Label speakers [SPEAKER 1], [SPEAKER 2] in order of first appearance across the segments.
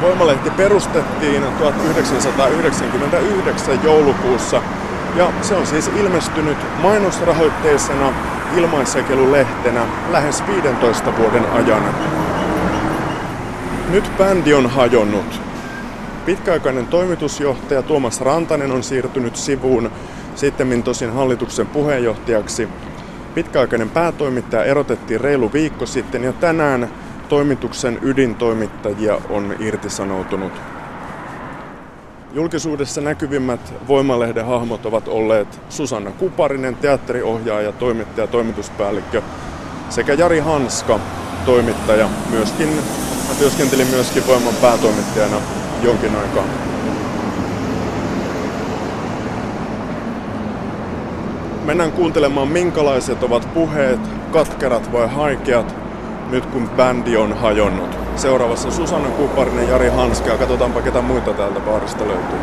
[SPEAKER 1] Voimalehti perustettiin 1999 joulukuussa ja se on siis ilmestynyt mainosrahoitteisena ilmaisjakelulehtenä lähes 15 vuoden ajan. Nyt bändi on hajonnut. Pitkäaikainen toimitusjohtaja Tuomas Rantanen on siirtynyt sivuun, sitten tosin hallituksen puheenjohtajaksi. Pitkäaikainen päätoimittaja erotettiin reilu viikko sitten ja tänään toimituksen ydintoimittajia on irtisanoutunut. Julkisuudessa näkyvimmät Voimalehden hahmot ovat olleet Susanna Kuparinen, teatteriohjaaja, toimittaja, toimituspäällikkö sekä Jari Hanska, toimittaja. Myöskin, mä työskentelin myöskin Voiman päätoimittajana jonkin aikaa. Mennään kuuntelemaan, minkälaiset ovat puheet, katkerat vai haikeat, nyt kun bändi on hajonnut. Seuraavassa Susanna Kuparinen, Jari Hanska ja katsotaanpa ketä muita täältä baarista löytyy.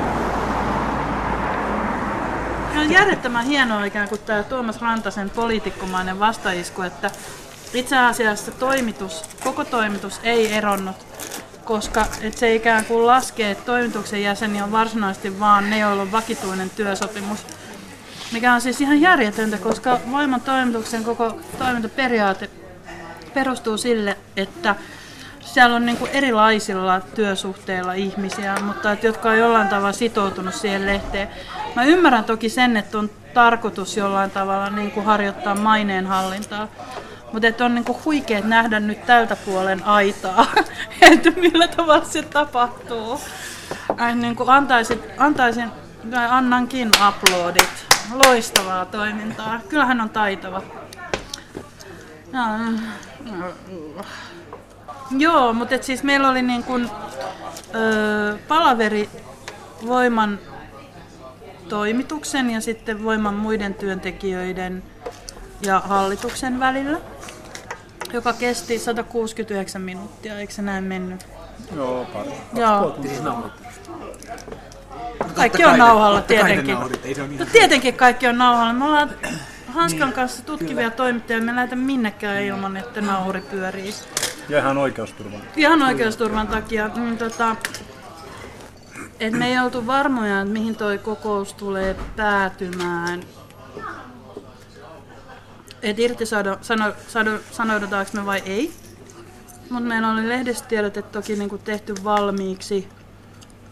[SPEAKER 2] on järjettömän hienoa ikään kuin tämä Tuomas Rantasen poliitikkomainen vastaisku, että itse asiassa toimitus, koko toimitus ei eronnut, koska et se ikään kuin laskee, että toimituksen jäseni on varsinaisesti vaan ne, joilla on vakituinen työsopimus. Mikä on siis ihan järjetöntä, koska voiman toimituksen koko toimintaperiaate perustuu sille, että siellä on niin kuin erilaisilla työsuhteilla ihmisiä, mutta että, jotka on jollain tavalla sitoutunut siihen lehteen. Mä ymmärrän toki sen, että on tarkoitus jollain tavalla niin kuin harjoittaa maineenhallintaa, mutta että on niin kuin huikeet nähdä nyt tältä puolen aitaa, että millä tavalla se tapahtuu. Ai, niin kuin antaisin, antaisin, tai annankin uploadit. Loistavaa toimintaa. Kyllähän on taitava. Joo, mutta et siis meillä oli niin kuin, ö, palaveri voiman toimituksen ja sitten voiman muiden työntekijöiden ja hallituksen välillä, joka kesti 169 minuuttia, eikö se näin mennyt?
[SPEAKER 3] Joo, pari.
[SPEAKER 2] Joo. Kaikki on nauhalla tietenkin. No, tietenkin kaikki on nauhalla. Me ollaan Hanskan kanssa tutkivia toimittajia, me lähdetä minnekään ilman, että nauhuri pyörii.
[SPEAKER 3] Ja ihan oikeusturvan.
[SPEAKER 2] Ihan oikeusturvan takia. Mm, tota, et me ei oltu varmoja, että mihin toi kokous tulee päätymään. Et irti sano, sano, sanoudutaanko me vai ei. Mutta meillä oli että toki niinku tehty valmiiksi,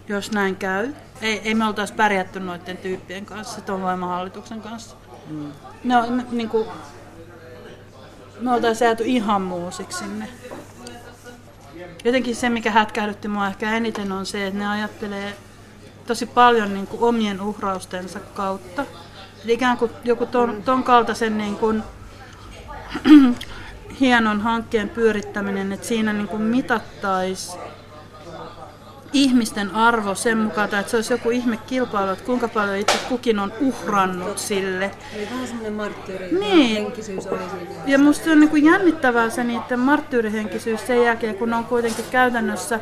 [SPEAKER 2] jos näin käy. Ei, ei me oltaisi pärjätty noiden tyyppien kanssa, tuon voimahallituksen kanssa. Mm. No, me, niinku, me oltaisiin jääty ihan muusiksi sinne. Jotenkin se, mikä hätkähdytti mua ehkä eniten, on se, että ne ajattelee tosi paljon niin kuin omien uhraustensa kautta. Eli ikään kuin joku ton, ton kaltaisen niin kuin, hienon hankkeen pyörittäminen, että siinä niin kuin mitattaisi ihmisten arvo sen mukaan, että se olisi joku ihme kilpailu, että kuinka paljon itse kukin on uhrannut sille.
[SPEAKER 4] Eli vähän semmoinen marttyyri
[SPEAKER 2] Niin.
[SPEAKER 4] henkisyys oli siinä.
[SPEAKER 2] Ja musta on niin kuin jännittävää se niiden marttyyrihenkisyys sen jälkeen, kun ne on kuitenkin käytännössä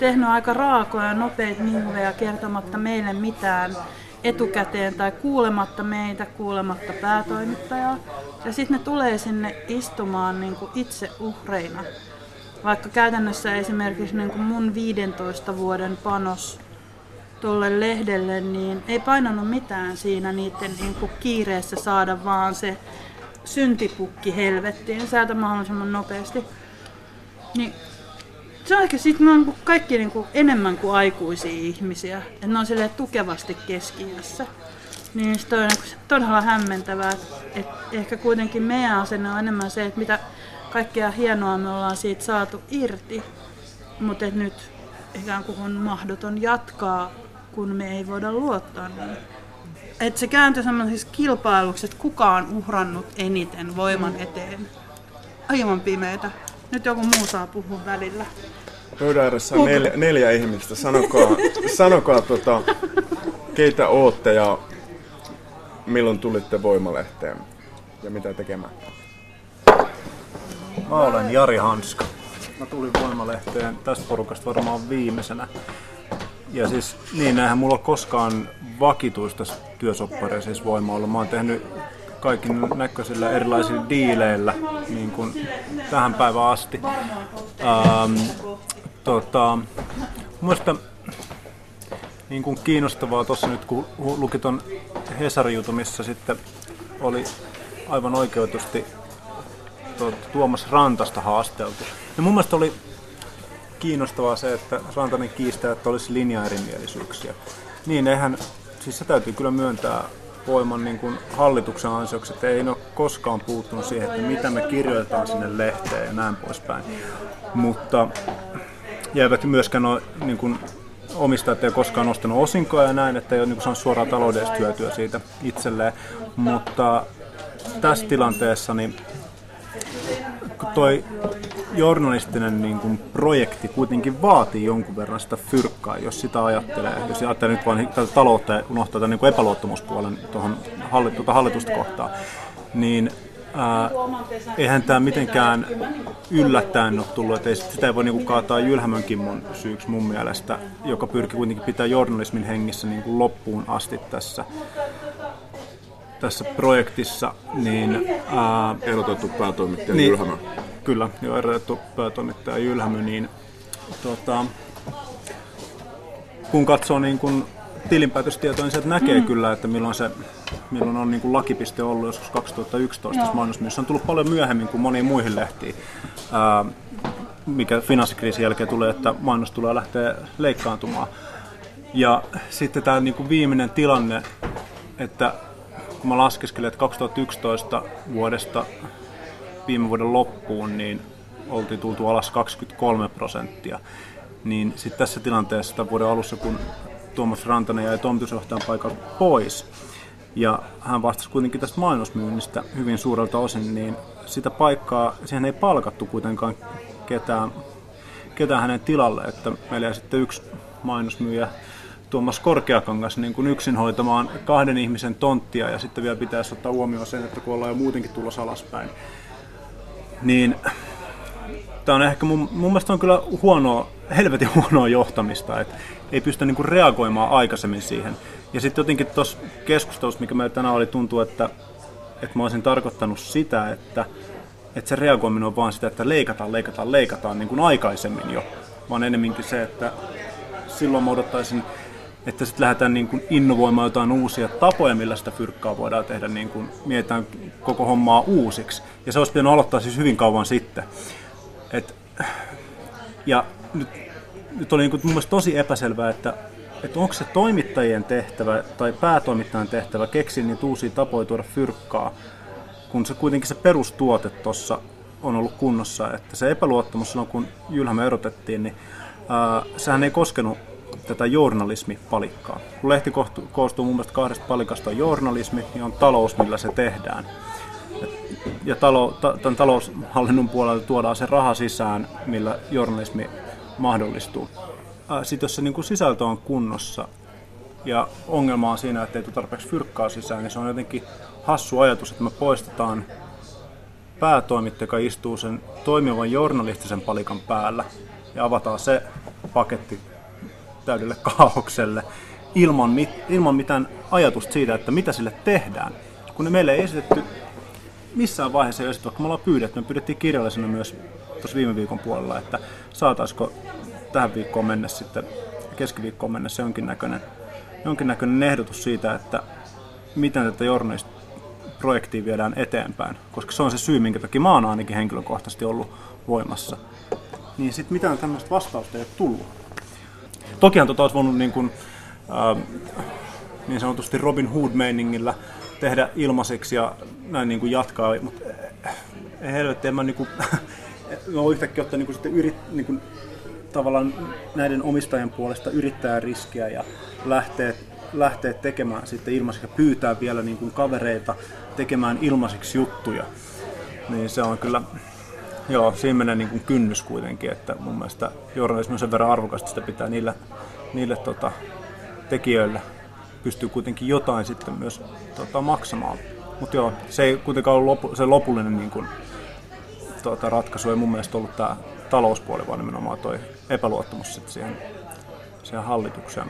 [SPEAKER 2] tehnyt aika raakoja ja nopeita minuveja kertomatta meille mitään etukäteen tai kuulematta meitä, kuulematta päätoimittajaa. Ja sitten ne tulee sinne istumaan niin kuin itse uhreina. Vaikka käytännössä esimerkiksi niin kuin mun 15 vuoden panos tuolle lehdelle, niin ei painanut mitään siinä niiden niin kuin kiireessä saada vaan se syntipukki helvettiin säätä mahdollisimman nopeasti. Niin se on ehkä sitten on kaikki niin kuin enemmän kuin aikuisia ihmisiä, että ne on silleen tukevasti keskiössä. Niin se on niin todella hämmentävää, että ehkä kuitenkin meidän asenne on enemmän se, että mitä kaikkea hienoa me ollaan siitä saatu irti, mutta nyt ikään kuin on mahdoton jatkaa, kun me ei voida luottaa niin. Et se kääntyi semmoisiksi kilpailuksi, että kuka on uhrannut eniten voiman eteen. Aivan pimeitä. Nyt joku muu saa puhua välillä.
[SPEAKER 1] Pöydän ääressä on neljä, neljä ihmistä. Sanokaa, sanokaa tota, keitä ootte ja milloin tulitte Voimalehteen ja mitä tekemään.
[SPEAKER 3] Mä olen Jari Hanska. Mä tulin Voimalehteen tästä porukasta varmaan viimeisenä. Ja siis niin, eihän mulla koskaan vakituista työsopparia siis voima ollut. Mä oon tehnyt kaikki näköisillä erilaisilla diileillä niin kuin tähän päivään asti. Ähm, tota, Mielestäni niin kuin kiinnostavaa tuossa nyt, kun luki tuon Hesarin missä sitten oli aivan oikeutusti Tuomas Rantasta haasteltu. Ja mun mielestä oli kiinnostavaa se, että Rantanen kiistää, että olisi linjaerimielisyyksiä. Niin eihän, siis se täytyy kyllä myöntää voiman niin kuin hallituksen ansioksi, että ei ole koskaan puuttunut siihen, että mitä me kirjoitetaan sinne lehteen ja näin poispäin. Mutta ja eivät myöskään ole niin kuin, omistajat ei koskaan nostanut osinkoja ja näin, että ei ole niin saanut suoraa taloudellista hyötyä siitä itselleen. Mutta tässä tilanteessa niin toi journalistinen niin kuin, projekti kuitenkin vaatii jonkun verran sitä fyrkkaa, jos sitä ajattelee. Jos ajattelee nyt vain tätä taloutta ja unohtaa tämän niin kuin epäluottamuspuolen tuohon tuota hallitusta kohtaan, niin ää, eihän tämä mitenkään yllättäen ole tullut, että ei, sitä ei voi niinku kaataa Jylhämön Kimmon syyksi mun mielestä, joka pyrkii kuitenkin pitää journalismin hengissä niinku loppuun asti tässä tässä projektissa, niin...
[SPEAKER 1] Ää, erotettu päätoimittaja niin, Jylhämö.
[SPEAKER 3] Kyllä, jo erotettu päätoimittaja Jylhämö, niin tota, kun katsoo niin kun tilinpäätöstietoja, niin sieltä näkee mm. kyllä, että milloin, se, milloin on niin kuin lakipiste ollut joskus 2011 no. mainosmyynnissä. Se on tullut paljon myöhemmin kuin moniin muihin lehtiin, ää, mikä finanssikriisin jälkeen tulee, että mainos tulee lähteä leikkaantumaan. Ja sitten tämä niin kuin viimeinen tilanne, että kun mä laskeskelin, että 2011 vuodesta viime vuoden loppuun, niin oltiin tultu alas 23 prosenttia. Niin sitten tässä tilanteessa tämän vuoden alussa, kun Tuomas Rantanen jäi toimitusjohtajan paikalta pois, ja hän vastasi kuitenkin tästä mainosmyynnistä hyvin suurelta osin, niin sitä paikkaa, siihen ei palkattu kuitenkaan ketään, ketään hänen tilalle, että meillä jäi sitten yksi mainosmyyjä Tuomas Korkeakangas niin kuin yksin hoitamaan kahden ihmisen tonttia ja sitten vielä pitäisi ottaa huomioon sen, että kun ollaan jo muutenkin tulossa alaspäin, niin tämä on ehkä mun, mun mielestä on kyllä huonoa, helvetin huonoa johtamista, että ei pysty niin kuin reagoimaan aikaisemmin siihen. Ja sitten jotenkin tuossa keskustelussa, mikä meillä tänään oli, tuntuu, että, että mä olisin tarkoittanut sitä, että, että se reagoiminen on vaan sitä, että leikataan, leikataan, leikataan niin kuin aikaisemmin jo, vaan enemminkin se, että silloin mä odottaisin että sitten lähdetään niin kuin innovoimaan jotain uusia tapoja, millä sitä fyrkkaa voidaan tehdä, niin kuin mietitään koko hommaa uusiksi. Ja se olisi pitänyt aloittaa siis hyvin kauan sitten. Et, ja nyt, nyt oli niin kuin mun mielestä tosi epäselvää, että, että onko se toimittajien tehtävä tai päätoimittajan tehtävä keksiä niitä uusia tapoja tuoda fyrkkaa, kun se kuitenkin se perustuote tuossa on ollut kunnossa, että se epäluottamus silloin kun Jylhämä erotettiin, niin ää, sehän ei koskenut tätä journalismipalikkaa. Kun lehti koostuu mun mielestä kahdesta palikasta, on journalismi ja on talous, millä se tehdään. Ja talo, tämän taloushallinnon puolella tuodaan se raha sisään, millä journalismi mahdollistuu. Sitten jos se niin kuin sisältö on kunnossa ja ongelma on siinä, että ei tule tarpeeksi fyrkkaa sisään, niin se on jotenkin hassu ajatus, että me poistetaan päätoimittaja, joka istuu sen toimivan journalistisen palikan päällä ja avataan se paketti täydelle kaaukselle ilman, mit, ilman mitään ajatusta siitä, että mitä sille tehdään. Kun ne meille ei esitetty missään vaiheessa, jos vaikka me ollaan pyydetty, me pyydettiin kirjallisena myös tuossa viime viikon puolella, että saataisiko tähän viikkoon mennessä sitten, keskiviikkoon mennessä jonkinnäköinen, jonkinnäköinen ehdotus siitä, että miten tätä journalista projektia viedään eteenpäin, koska se on se syy, minkä takia mä oon ainakin henkilökohtaisesti ollut voimassa. Niin sitten mitään tämmöistä vastausta ei ole tullut. Tokihan tota olisi voinut niin, kuin, äh, niin sanotusti Robin Hood-meiningillä tehdä ilmaiseksi ja näin niin kuin jatkaa, mutta äh, helvetti, en mä niin kuin, voin yhtäkkiä ottaa niin kuin sitten yrit, niin kuin, tavallaan näiden omistajien puolesta yrittää riskiä ja lähteä, lähteä tekemään sitten ilmaiseksi ja pyytää vielä niin kuin kavereita tekemään ilmaiseksi juttuja. Niin se on kyllä, Joo, siinä menee niin kuin kynnys kuitenkin, että mun mielestä journalismi on sen verran arvokasta, sitä pitää niille, niille tota, tekijöille pystyy kuitenkin jotain sitten myös tota, maksamaan. Mutta joo, se ei kuitenkaan ole lopu, se lopullinen niin kuin, tota, ratkaisu, ei mun mielestä ollut tämä talouspuoli, vaan nimenomaan toi epäluottamus sitten siihen, siihen hallitukseen.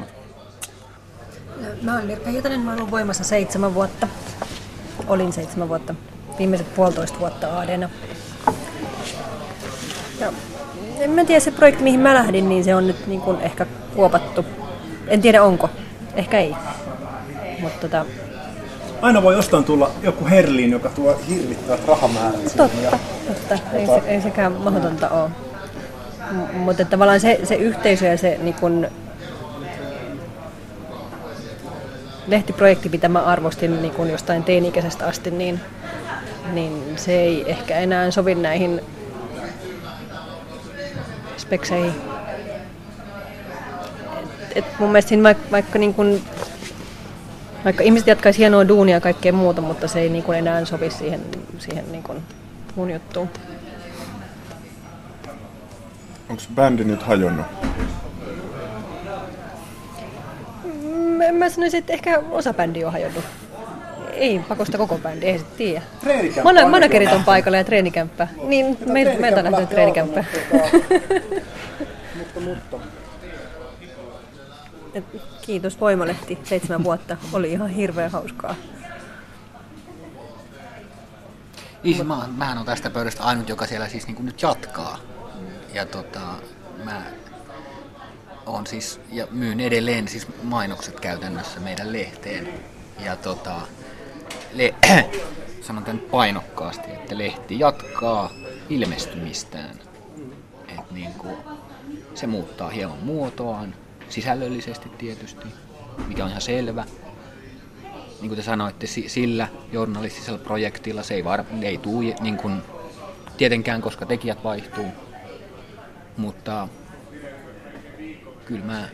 [SPEAKER 4] Mä olen Mirka Hietanen, mä ollut voimassa seitsemän vuotta. Olin seitsemän vuotta. Viimeiset puolitoista vuotta ADna. Ja en mä tiedä, se projekti mihin mä lähdin, niin se on nyt niin kuin ehkä kuopattu. En tiedä onko, ehkä ei. Mutta tota,
[SPEAKER 3] Aina voi jostain tulla joku herliin, joka tuo hirvittävät rahamäärät.
[SPEAKER 4] totta, totta. Ei, se, ei sekään mahdotonta ole. M- mutta tavallaan se, se yhteisö ja se niin kun, lehtiprojekti, mitä mä arvostin niin kun jostain teini-ikäisestä asti, niin, niin se ei ehkä enää sovi näihin spekseihin. Et, et mun mielestä siinä vaikka, vaikka, niin kun, vaikka ihmiset jatkaisi hienoa duunia ja kaikkea muuta, mutta se ei niin kun enää sovi siihen, siihen niin kun mun juttuun.
[SPEAKER 1] Onko bändi nyt hajonnut?
[SPEAKER 4] Mä, mä sanoisin, että ehkä osa bändiä on hajonnut. Ei pakosta koko bändi, ei se tiedä. Mana, managerit on paikalla ja treenikämppä. Niin, meiltä, meiltä on lähtenyt treenikämppä.
[SPEAKER 3] mutta, mutta.
[SPEAKER 4] Et Kiitos Voimalehti, seitsemän vuotta. Oli ihan hirveän hauskaa.
[SPEAKER 5] Niin, siis mä, mähän on tästä pöydästä ainut, joka siellä siis niin nyt jatkaa. Ja tota, mä on siis, ja myyn edelleen siis mainokset käytännössä meidän lehteen. Ja tota, le, sanon tämän painokkaasti, että lehti jatkaa ilmestymistään. Et niin kuin, se muuttaa hieman muotoaan, sisällöllisesti tietysti, mikä on ihan selvä niin kuin te sanoitte, si- sillä journalistisella projektilla se ei, var- ei tule niin kuin, tietenkään, koska tekijät vaihtuu. Mutta kyllä mä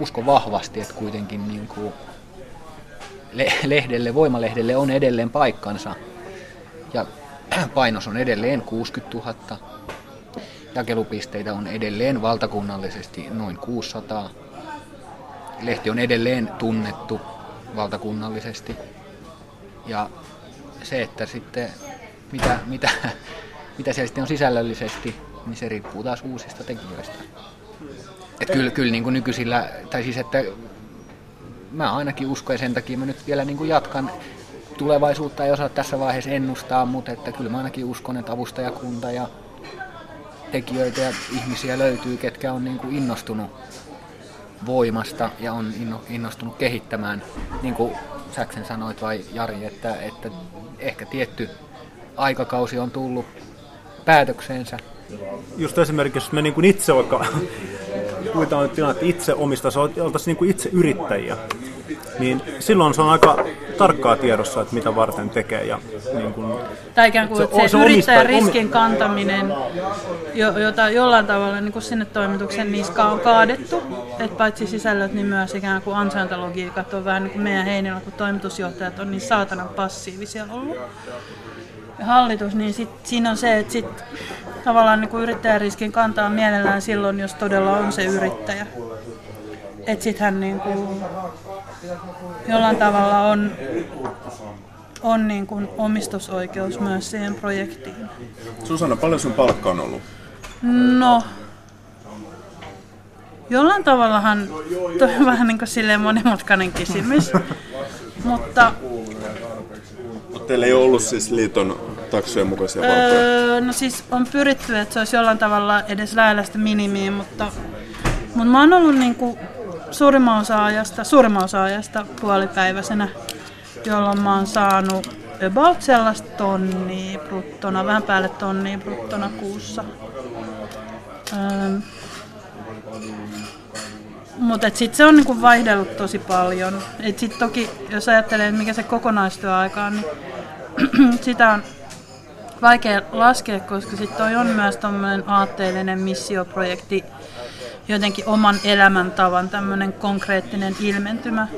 [SPEAKER 5] uskon vahvasti, että kuitenkin niin kuin lehdelle, voimalehdelle on edelleen paikkansa. Ja painos on edelleen 60 000. Jakelupisteitä on edelleen valtakunnallisesti noin 600. Lehti on edelleen tunnettu valtakunnallisesti. Ja se, että sitten mitä, mitä, mitä siellä sitten on sisällöllisesti, niin se riippuu taas uusista tekijöistä. Et kyllä, kyllä niin kuin nykyisillä, tai siis että mä ainakin uskon ja sen takia mä nyt vielä niin kuin jatkan tulevaisuutta ei osaa tässä vaiheessa ennustaa, mutta että kyllä mä ainakin uskon, että avustajakunta ja tekijöitä ja ihmisiä löytyy, ketkä on niin kuin innostunut voimasta ja on innostunut kehittämään, niin kuin Säksen sanoit vai Jari, että, että ehkä tietty aikakausi on tullut päätökseensä.
[SPEAKER 3] Just esimerkiksi, jos me niin kuin itse vaikka kuitaan nyt tilanne, että itse omistaisi, oltaisiin niin kuin itse yrittäjiä, niin silloin se on aika tarkkaa tiedossa, että mitä varten tekee. Ja niin kuin,
[SPEAKER 2] Tai ikään kuin
[SPEAKER 3] Se-
[SPEAKER 2] se, se, yrittäjän riskin kantaminen, jo, jota jollain tavalla niin kuin sinne toimituksen niskaan on kaadettu. Et paitsi sisällöt, niin myös ikään kuin ansaintalogiikat on vähän niin kuin meidän heinillä, kun toimitusjohtajat on niin saatanan passiivisia ollut. Hallitus, niin sit, siinä on se, että sit tavallaan niin kuin yrittäjän riskin kantaa mielellään silloin, jos todella on se yrittäjä. Että sitten hän niin kuin jollain tavalla on on niin kuin omistusoikeus myös siihen projektiin.
[SPEAKER 1] Susanna, paljon sun palkka on ollut?
[SPEAKER 2] No, jollain tavallahan toi on vähän niin kuin silleen monimutkainen kysymys, Mutta
[SPEAKER 1] teillä ei ollut siis liiton taksojen mukaisia palkkoja?
[SPEAKER 2] öö, no siis on pyritty, että se olisi jollain tavalla edes lähellä sitä minimiä, mutta, mutta mä oon ollut niin kuin suurimman osa ajasta, suurimman osa ajasta puolipäiväisenä, jolloin mä oon saanut about sellaista tonnia bruttona, vähän päälle tonnia bruttona kuussa. Öö, mutta sitten se on niinku vaihdellut tosi paljon. Et sit toki, jos ajattelee, mikä se kokonaistyöaika on, niin sitä on vaikea laskea, koska sitten toi on myös tämmöinen aatteellinen missioprojekti, jotenkin oman elämäntavan tämmöinen konkreettinen ilmentymä.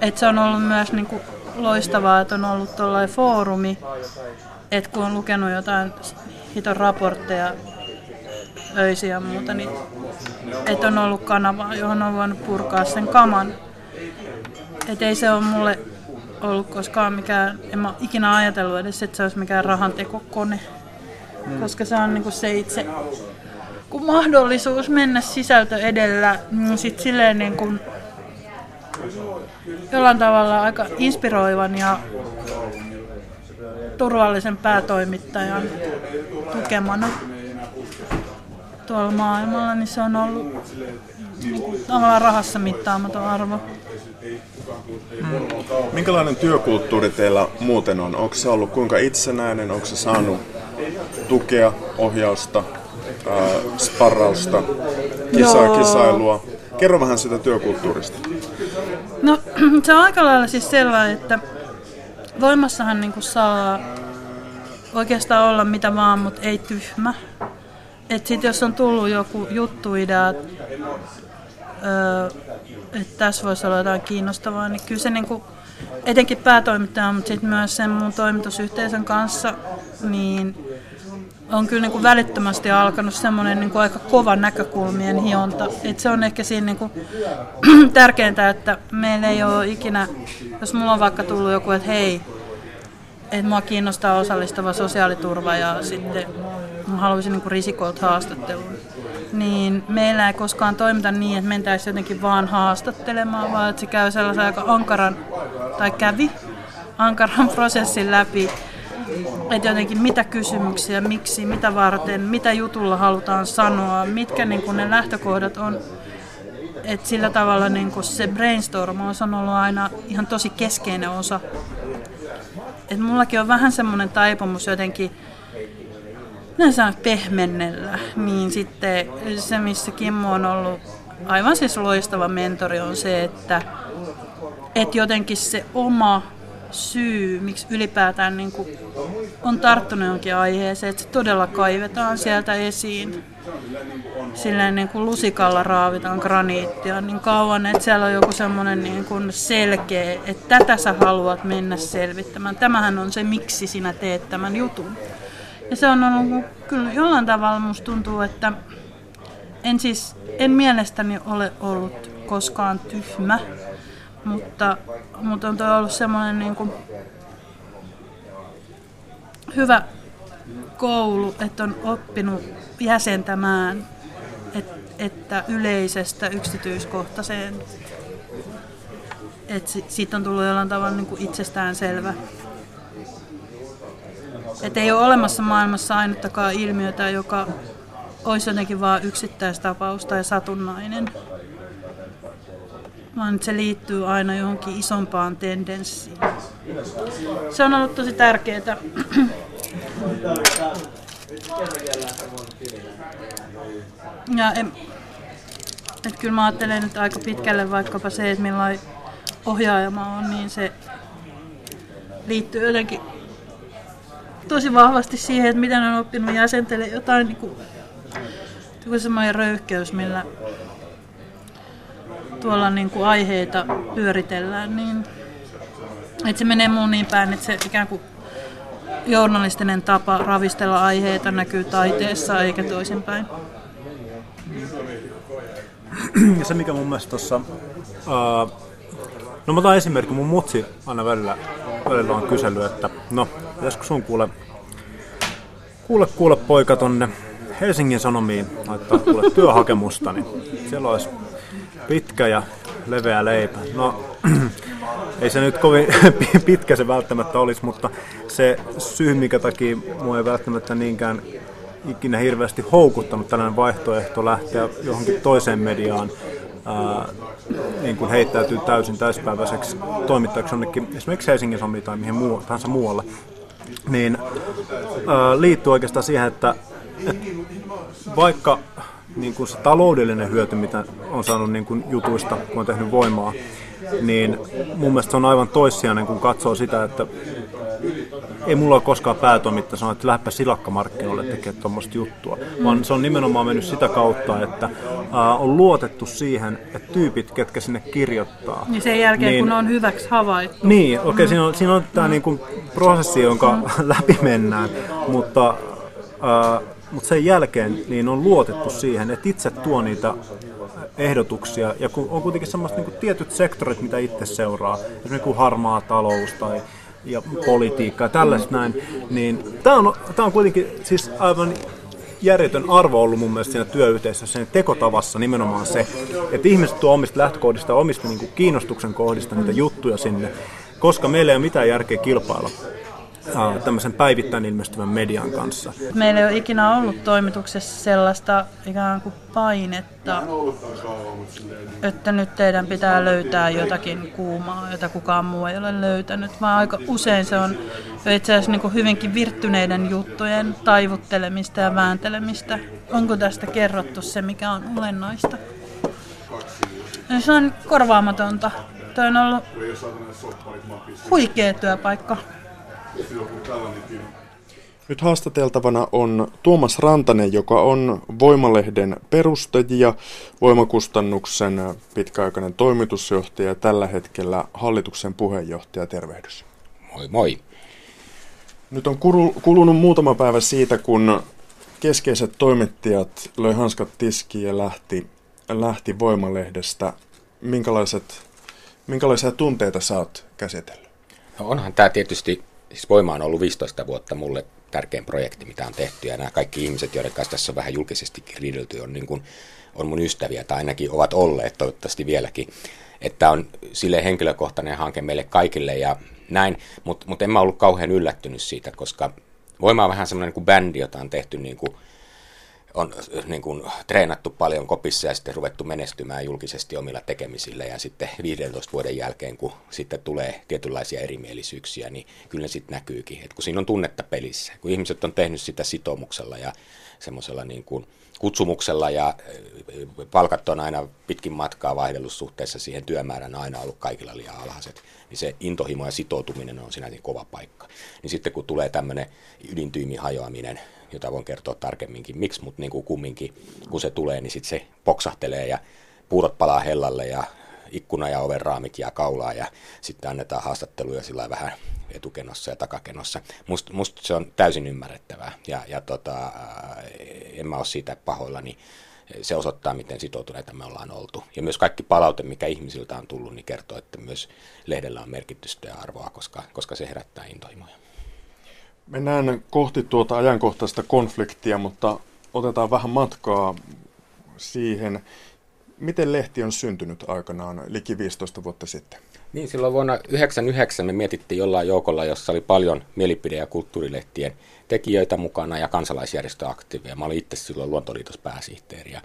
[SPEAKER 2] Et se on ollut myös niinku loistavaa, että on ollut tuollainen foorumi, että kun on lukenut jotain hiton raportteja öisiä ja muuta, niin että on ollut kanava, johon on voinut purkaa sen kaman. Et ei se ole mulle ollut koskaan mikään, en mä ikinä ajatellut edes, että se olisi mikään rahantekokone. Koska se on niinku se itse kun mahdollisuus mennä sisältö edellä, niin sit silleen niin kuin jollain tavalla aika inspiroivan ja turvallisen päätoimittajan tukemana. tuolla maailmalla, niin se on ollut niin kuin, tavallaan rahassa mittaamaton arvo.
[SPEAKER 1] Minkälainen työkulttuuri teillä muuten on? Onko se ollut kuinka itsenäinen? Onko se saanut tukea, ohjausta, ää, sparrausta, kisaa, Joo. kisailua? Kerro vähän sitä työkulttuurista.
[SPEAKER 2] No se on aika lailla siis sellainen, että voimassahan niin saa oikeastaan olla mitä vaan, mutta ei tyhmä. Et sit jos on tullut joku juttuidea, että tässä voisi olla jotain kiinnostavaa, niin kyllä se niinku, etenkin päätoimittaja, mutta sitten myös sen mun toimitusyhteisön kanssa, niin on kyllä niinku välittömästi alkanut semmoinen niinku aika kova näkökulmien hionta. Et se on ehkä siinä niinku tärkeintä, että meillä ei ole ikinä, jos mulla on vaikka tullut joku, että hei, että mua kiinnostaa osallistava sosiaaliturva ja sitten mä haluaisin niin risikolta haastattelun, niin meillä ei koskaan toimita niin, että mentäisiin jotenkin vaan haastattelemaan, vaan että se käy sellaisen aika ankaran, tai kävi ankaran prosessin läpi, että jotenkin mitä kysymyksiä, miksi, mitä varten, mitä jutulla halutaan sanoa, mitkä niin kuin ne lähtökohdat on. Et sillä tavalla niin kuin se brainstorm on ollut aina ihan tosi keskeinen osa. Et mullakin on vähän semmoinen taipumus jotenkin näin saa pehmennellä, niin sitten se, missä Kimmo on ollut aivan siis loistava mentori, on se, että, että jotenkin se oma syy, miksi ylipäätään niin kuin on tarttunut jonkin aiheeseen, että se todella kaivetaan sieltä esiin. Silleen niin kuin lusikalla raavitaan graniittia niin kauan, että siellä on joku semmoinen niin kuin selkeä, että tätä sä haluat mennä selvittämään. Tämähän on se, miksi sinä teet tämän jutun. Ja se on ollut kyllä jollain tavalla musta tuntuu, että en siis, en mielestäni ole ollut koskaan tyhmä, mutta, mutta on toi ollut semmoinen niin kuin hyvä koulu, että on oppinut jäsentämään, et, että yleisestä yksityiskohtaiseen, että siitä on tullut jollain tavalla niin kuin itsestään selvä että ei ole olemassa maailmassa ainuttakaan ilmiötä, joka olisi jotenkin vain yksittäistapaus tai satunnainen, vaan se liittyy aina johonkin isompaan tendenssiin. Se on ollut tosi tärkeää. Ja en, että kyllä mä ajattelen, että aika pitkälle vaikkapa se, että millainen ohjaaja mä on, niin se liittyy jotenkin tosi vahvasti siihen, että miten on oppinut jäsentelemään jotain niin kuin, joku semmoinen röyhkeys, millä tuolla niin kuin aiheita pyöritellään, niin että se menee mun niin päin, että se ikään kuin journalistinen tapa ravistella aiheita näkyy taiteessa eikä toisinpäin.
[SPEAKER 3] Ja se mikä mun mielestä tuossa, uh, no mä otan esimerkki, mun mutsi aina välillä, välillä on kysellyt, että no Pitäisikö sun kuule, kuule, kuule poika tonne Helsingin Sanomiin laittaa kuule työhakemusta, niin siellä olisi pitkä ja leveä leipä. No, ei se nyt kovin pitkä se välttämättä olisi, mutta se syy, mikä takia mua ei välttämättä niinkään ikinä hirveästi houkuttanut tällainen vaihtoehto lähteä johonkin toiseen mediaan, ää, niin kuin heittäytyy täysin täyspäiväiseksi toimittajaksi jonnekin, esimerkiksi Helsingin Sanomiin tai mihin muu, tahansa muualle, niin liittyy oikeastaan siihen, että, että vaikka niin kuin se taloudellinen hyöty, mitä on saanut niin kuin jutuista, kun on tehnyt voimaa, niin mun mielestä se on aivan toissijainen, kun katsoo sitä, että ei mulla ole koskaan päätoimittaja sanoa, että lähdepä silakkamarkkinoille tekemään tuommoista juttua, vaan se on nimenomaan mennyt sitä kautta, että on luotettu siihen, että tyypit, ketkä sinne kirjoittaa.
[SPEAKER 2] Niin sen jälkeen, niin, kun on hyväksi havaittu.
[SPEAKER 3] Niin, okei, okay, mm. siinä on, siinä on tämä mm. niinku prosessi, jonka mm. läpi mennään, mutta, uh, mutta sen jälkeen niin on luotettu siihen, että itse tuo niitä ehdotuksia, ja kun on kuitenkin sellaiset niin tietyt sektorit, mitä itse seuraa, esimerkiksi kuin harmaa talous tai ja politiikka ja tällaista näin, niin tämä on, tämä on kuitenkin siis aivan järjetön arvo ollut mun mielestä siinä työyhteisössä, sen tekotavassa nimenomaan se, että ihmiset tuo omista lähtökohdista, omista niin kiinnostuksen kohdista niitä juttuja sinne, koska meillä ei ole mitään järkeä kilpailla tämmöisen päivittäin ilmestyvän median kanssa.
[SPEAKER 2] Meillä ei ole ikinä ollut toimituksessa sellaista ikään kuin painetta, että nyt teidän pitää löytää jotakin kuumaa, jota kukaan muu ei ole löytänyt, vaan aika usein se on itse asiassa niin hyvinkin virttyneiden juttujen taivuttelemista ja vääntelemistä. Onko tästä kerrottu se, mikä on olennaista? Se on korvaamatonta. Tuo on ollut huikea työpaikka.
[SPEAKER 1] Nyt haastateltavana on Tuomas Rantanen, joka on Voimalehden perustajia, Voimakustannuksen pitkäaikainen toimitusjohtaja ja tällä hetkellä hallituksen puheenjohtaja. Tervehdys.
[SPEAKER 6] Moi moi.
[SPEAKER 1] Nyt on kulunut muutama päivä siitä, kun keskeiset toimittajat löi hanskat tiskiin ja lähti, lähti Voimalehdestä. Minkälaiset, minkälaisia tunteita saat käsitellä?
[SPEAKER 6] No onhan tämä tietysti siis Voima on ollut 15 vuotta mulle tärkein projekti, mitä on tehty, ja nämä kaikki ihmiset, joiden kanssa tässä on vähän julkisestikin riidelty, on, niin kuin, on mun ystäviä, tai ainakin ovat olleet toivottavasti vieläkin. Että on sille henkilökohtainen hanke meille kaikille, ja näin, mutta mut en mä ollut kauhean yllättynyt siitä, koska Voima on vähän semmoinen niin kuin bändi, jota on tehty niin kuin on niin kuin, treenattu paljon kopissa ja sitten ruvettu menestymään julkisesti omilla tekemisillä ja sitten 15 vuoden jälkeen, kun sitten tulee tietynlaisia erimielisyyksiä, niin kyllä ne sitten näkyykin, että kun siinä on tunnetta pelissä, kun ihmiset on tehnyt sitä sitoumuksella ja semmoisella niin kuin kutsumuksella ja palkat on aina pitkin matkaa vaihdellut suhteessa siihen työmäärään aina ollut kaikilla liian alhaiset, niin se intohimo ja sitoutuminen on siinä niin kova paikka. Niin sitten kun tulee tämmöinen ydintyymi hajoaminen, jota voin kertoa tarkemminkin, miksi, mutta niin kuin kumminkin, kun se tulee, niin sitten se poksahtelee ja puurot palaa hellalle ja ikkuna ja oven raamit ja kaulaa ja sitten annetaan haastatteluja sillä vähän etukenossa ja takakenossa. Musta must se on täysin ymmärrettävää ja, ja tota, en mä ole siitä pahoilla, niin se osoittaa, miten sitoutuneita me ollaan oltu. Ja myös kaikki palaute, mikä ihmisiltä on tullut, niin kertoo, että myös lehdellä on merkitystä ja arvoa, koska, koska se herättää intohimoja.
[SPEAKER 1] Mennään kohti tuota ajankohtaista konfliktia, mutta otetaan vähän matkaa siihen. Miten lehti on syntynyt aikanaan liki 15 vuotta sitten?
[SPEAKER 6] Niin, silloin vuonna 1999 me mietittiin jollain joukolla, jossa oli paljon mielipide- ja kulttuurilehtien tekijöitä mukana ja kansalaisjärjestöaktiiveja. Mä olin itse silloin Luontoliitos pääsihteeri. Ja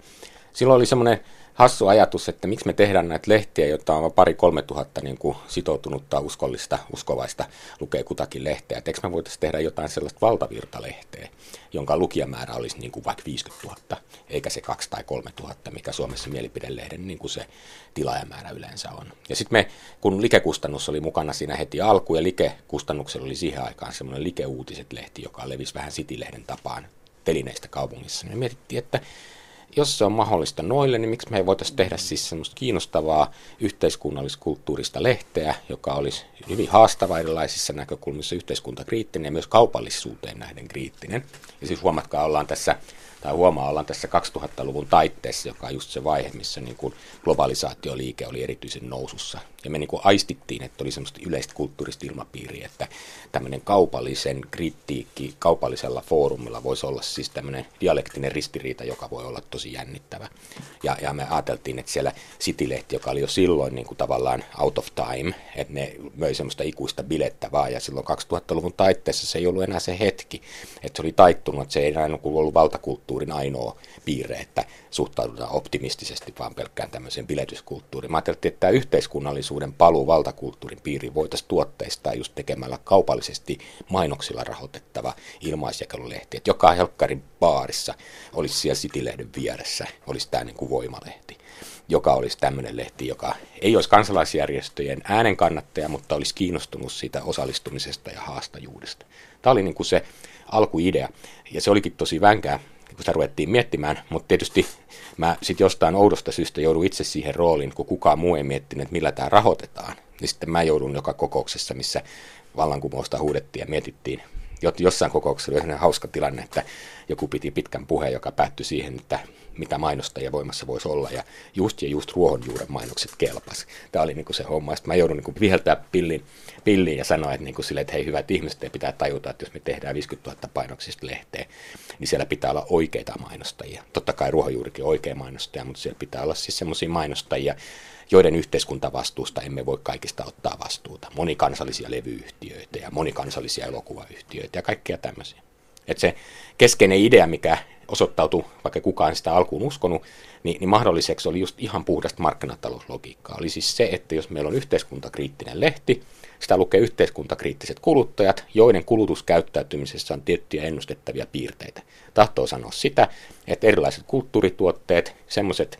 [SPEAKER 6] silloin oli semmoinen hassu ajatus, että miksi me tehdään näitä lehtiä, joita on pari kolme tuhatta niin kuin sitoutunutta, uskollista, uskovaista lukee kutakin lehteä. Et eikö me voitaisiin tehdä jotain sellaista valtavirtalehteä, jonka lukijamäärä olisi niin kuin vaikka 50 000, eikä se 2 tai 3 000, mikä Suomessa mielipidelehden niin kuin se tilaajamäärä yleensä on. Ja sitten me, kun likekustannus oli mukana siinä heti alkuun, ja likekustannuksella oli siihen aikaan semmoinen likeuutiset-lehti, joka levisi vähän City-lehden tapaan telineistä kaupungissa, niin me mietittiin, että jos se on mahdollista noille, niin miksi me ei voitaisiin tehdä siis semmoista kiinnostavaa yhteiskunnalliskulttuurista lehteä, joka olisi hyvin haastava erilaisissa näkökulmissa yhteiskuntakriittinen ja myös kaupallisuuteen nähden kriittinen. Ja siis huomatkaa, ollaan tässä tai huomaa, ollaan tässä 2000-luvun taitteessa, joka on just se vaihe, missä niin kuin globalisaatioliike oli erityisen nousussa. Ja me niin kuin aistittiin, että oli semmoista yleistä kulttuurista ilmapiiriä, että tämmöinen kaupallisen kritiikki kaupallisella foorumilla voisi olla siis tämmöinen dialektinen ristiriita, joka voi olla tosi jännittävä. Ja, ja me ajateltiin, että siellä City-lehti, joka oli jo silloin niin kuin tavallaan out of time, että ne möi semmoista ikuista bilettä vaan, ja silloin 2000-luvun taitteessa se ei ollut enää se hetki, että se oli taittunut, että se ei enää ollut valtakulttuuri kulttuurin ainoa piirre, että suhtaudutaan optimistisesti vaan pelkkään tämmöiseen biletyskulttuuriin. Mä ajattelin, että tämä yhteiskunnallisuuden paluu valtakulttuurin piiriin voitaisiin tuotteistaa just tekemällä kaupallisesti mainoksilla rahoitettava ilmaisjakelulehti. Että joka helkkarin baarissa olisi siellä City-lehden vieressä, olisi tämä niin kuin voimalehti joka olisi tämmöinen lehti, joka ei olisi kansalaisjärjestöjen äänen kannattaja, mutta olisi kiinnostunut siitä osallistumisesta ja haastajuudesta. Tämä oli niin kuin se alkuidea, ja se olikin tosi vänkää kun sitä ruvettiin miettimään, mutta tietysti mä sitten jostain oudosta syystä joudun itse siihen rooliin, kun kukaan muu ei miettinyt, että millä tämä rahoitetaan. Niin sitten mä joudun joka kokouksessa, missä vallankumousta huudettiin ja mietittiin. Jossain kokouksessa oli hauska tilanne, että joku piti pitkän puheen, joka päättyi siihen, että mitä mainostajia voimassa voisi olla. Ja just ja just ruohonjuuren mainokset kelpas. Tämä oli niin kuin se homma. Sitten mä joudun niin kuin viheltää pillin, pilliin ja sanoa, että, niin kuin sille, että hei hyvät ihmiset, pitää tajuta, että jos me tehdään 50 000 painoksista lehteen, niin siellä pitää olla oikeita mainostajia. Totta kai ruohonjuurikin on oikea mainostaja, mutta siellä pitää olla siis semmoisia mainostajia, joiden yhteiskuntavastuusta emme voi kaikista ottaa vastuuta. Monikansallisia levyyhtiöitä ja monikansallisia elokuvayhtiöitä ja kaikkea tämmöisiä. Et se keskeinen idea, mikä osoittautui, vaikka kukaan sitä alkuun uskonut, niin, niin mahdolliseksi oli just ihan puhdasta markkinatalouslogiikkaa. Oli siis se, että jos meillä on yhteiskuntakriittinen lehti, sitä lukee yhteiskuntakriittiset kuluttajat, joiden kulutuskäyttäytymisessä on tiettyjä ennustettavia piirteitä. Tahtoo sanoa sitä, että erilaiset kulttuurituotteet, semmoiset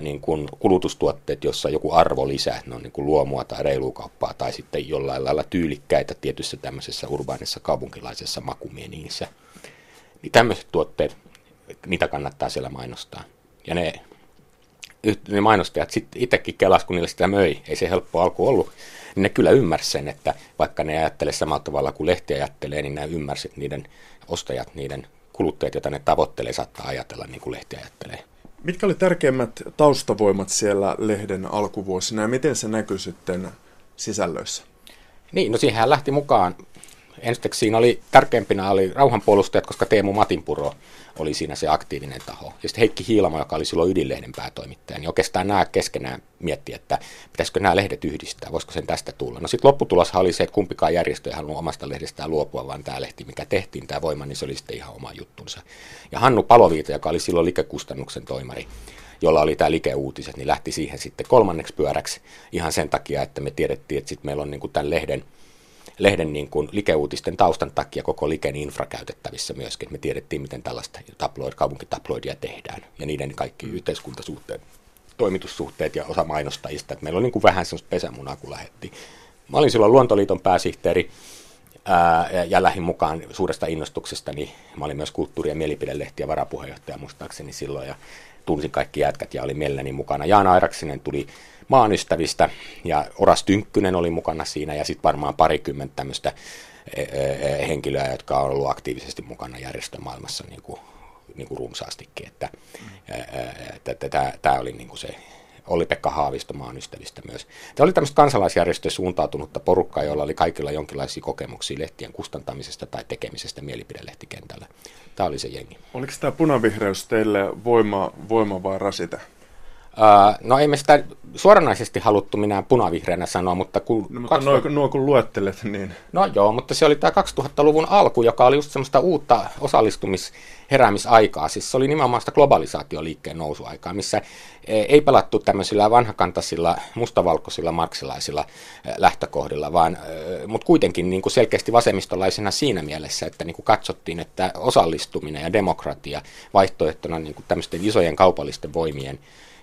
[SPEAKER 6] niin kuin kulutustuotteet, jossa joku arvo lisää, ne on niin kuin luomua tai reilukauppaa tai sitten jollain lailla tyylikkäitä tietyssä tämmöisessä urbaanissa kaupunkilaisessa makumienissä. Niin tämmöiset tuotteet, niitä kannattaa siellä mainostaa. Ja ne, ne mainostajat sitten itsekin kelas, kun niille sitä möi, ei se helppo alku ollut, niin ne kyllä ymmärsivät sen, että vaikka ne ajattelee samalla tavalla kuin lehti ajattelee, niin ne ymmärsivät niiden ostajat, niiden kuluttajat, joita ne tavoittelee, saattaa ajatella niin kuin lehti ajattelee.
[SPEAKER 1] Mitkä oli tärkeimmät taustavoimat siellä lehden alkuvuosina ja miten se näkyy sitten sisällöissä?
[SPEAKER 6] Niin, no siihen lähti mukaan. Ensiksi siinä oli tärkeimpinä oli rauhanpuolustajat, koska Teemu Matinpuro oli siinä se aktiivinen taho. Ja sitten Heikki Hiilamo, joka oli silloin ydinlehden päätoimittaja, niin oikeastaan nämä keskenään mietti, että pitäisikö nämä lehdet yhdistää, voisiko sen tästä tulla. No sitten lopputuloshan oli se, että kumpikaan järjestö ei halunnut omasta lehdestään luopua, vaan tämä lehti, mikä tehtiin, tämä voima, niin se oli sitten ihan oma juttunsa. Ja Hannu Paloviita, joka oli silloin likekustannuksen toimari, jolla oli tämä likeuutiset, niin lähti siihen sitten kolmanneksi pyöräksi ihan sen takia, että me tiedettiin, että sitten meillä on niin tämän lehden lehden niin kuin likeuutisten taustan takia koko liken infra käytettävissä myöskin. Me tiedettiin, miten tällaista tabloid, kaupunkitabloidia tehdään ja niiden kaikki yhteiskuntasuhteet, toimitussuhteet ja osa mainostajista. Että meillä oli niin kuin vähän sellaista pesämunaa, kun lähettiin. Mä olin silloin Luontoliiton pääsihteeri ää, ja, ja lähin mukaan suuresta innostuksesta, niin mä olin myös kulttuuri- ja mielipidelehti ja varapuheenjohtaja muistaakseni silloin ja tunsin kaikki jätkät ja oli mielelläni mukana. Jaana Airaksinen tuli maanystävistä ja Oras Tynkkynen oli mukana siinä ja sitten varmaan parikymmentä tämmöistä e, e, e, henkilöä, jotka on ollut aktiivisesti mukana järjestömaailmassa niin kuin, niin kuin runsaastikin. Että, että, tämä oli niin kuin se Olli-Pekka Haavisto maan ystävistä myös. Tämä oli tämmöistä kansalaisjärjestöön suuntautunutta porukkaa, jolla oli kaikilla jonkinlaisia kokemuksia lehtien kustantamisesta tai tekemisestä mielipidelehtikentällä. Tämä oli se jengi.
[SPEAKER 1] Oliko tämä punavihreys teille voima, voima vai rasite?
[SPEAKER 6] No ei me sitä suoranaisesti haluttu minä punavihreänä sanoa, mutta kun...
[SPEAKER 1] No, mutta 2000... nuo, nuo kun luettelet, niin...
[SPEAKER 6] No joo, mutta se oli tämä 2000-luvun alku, joka oli just semmoista uutta osallistumisheräämisaikaa. Siis se oli nimenomaan sitä globalisaatioliikkeen nousuaikaa, missä e, ei pelattu tämmöisillä vanhakantaisilla, mustavalkoisilla marksilaisilla e, lähtökohdilla, vaan, e, mutta kuitenkin niin kuin selkeästi vasemmistolaisena siinä mielessä, että niin kuin katsottiin, että osallistuminen ja demokratia vaihtoehtona niin kuin tämmöisten isojen kaupallisten voimien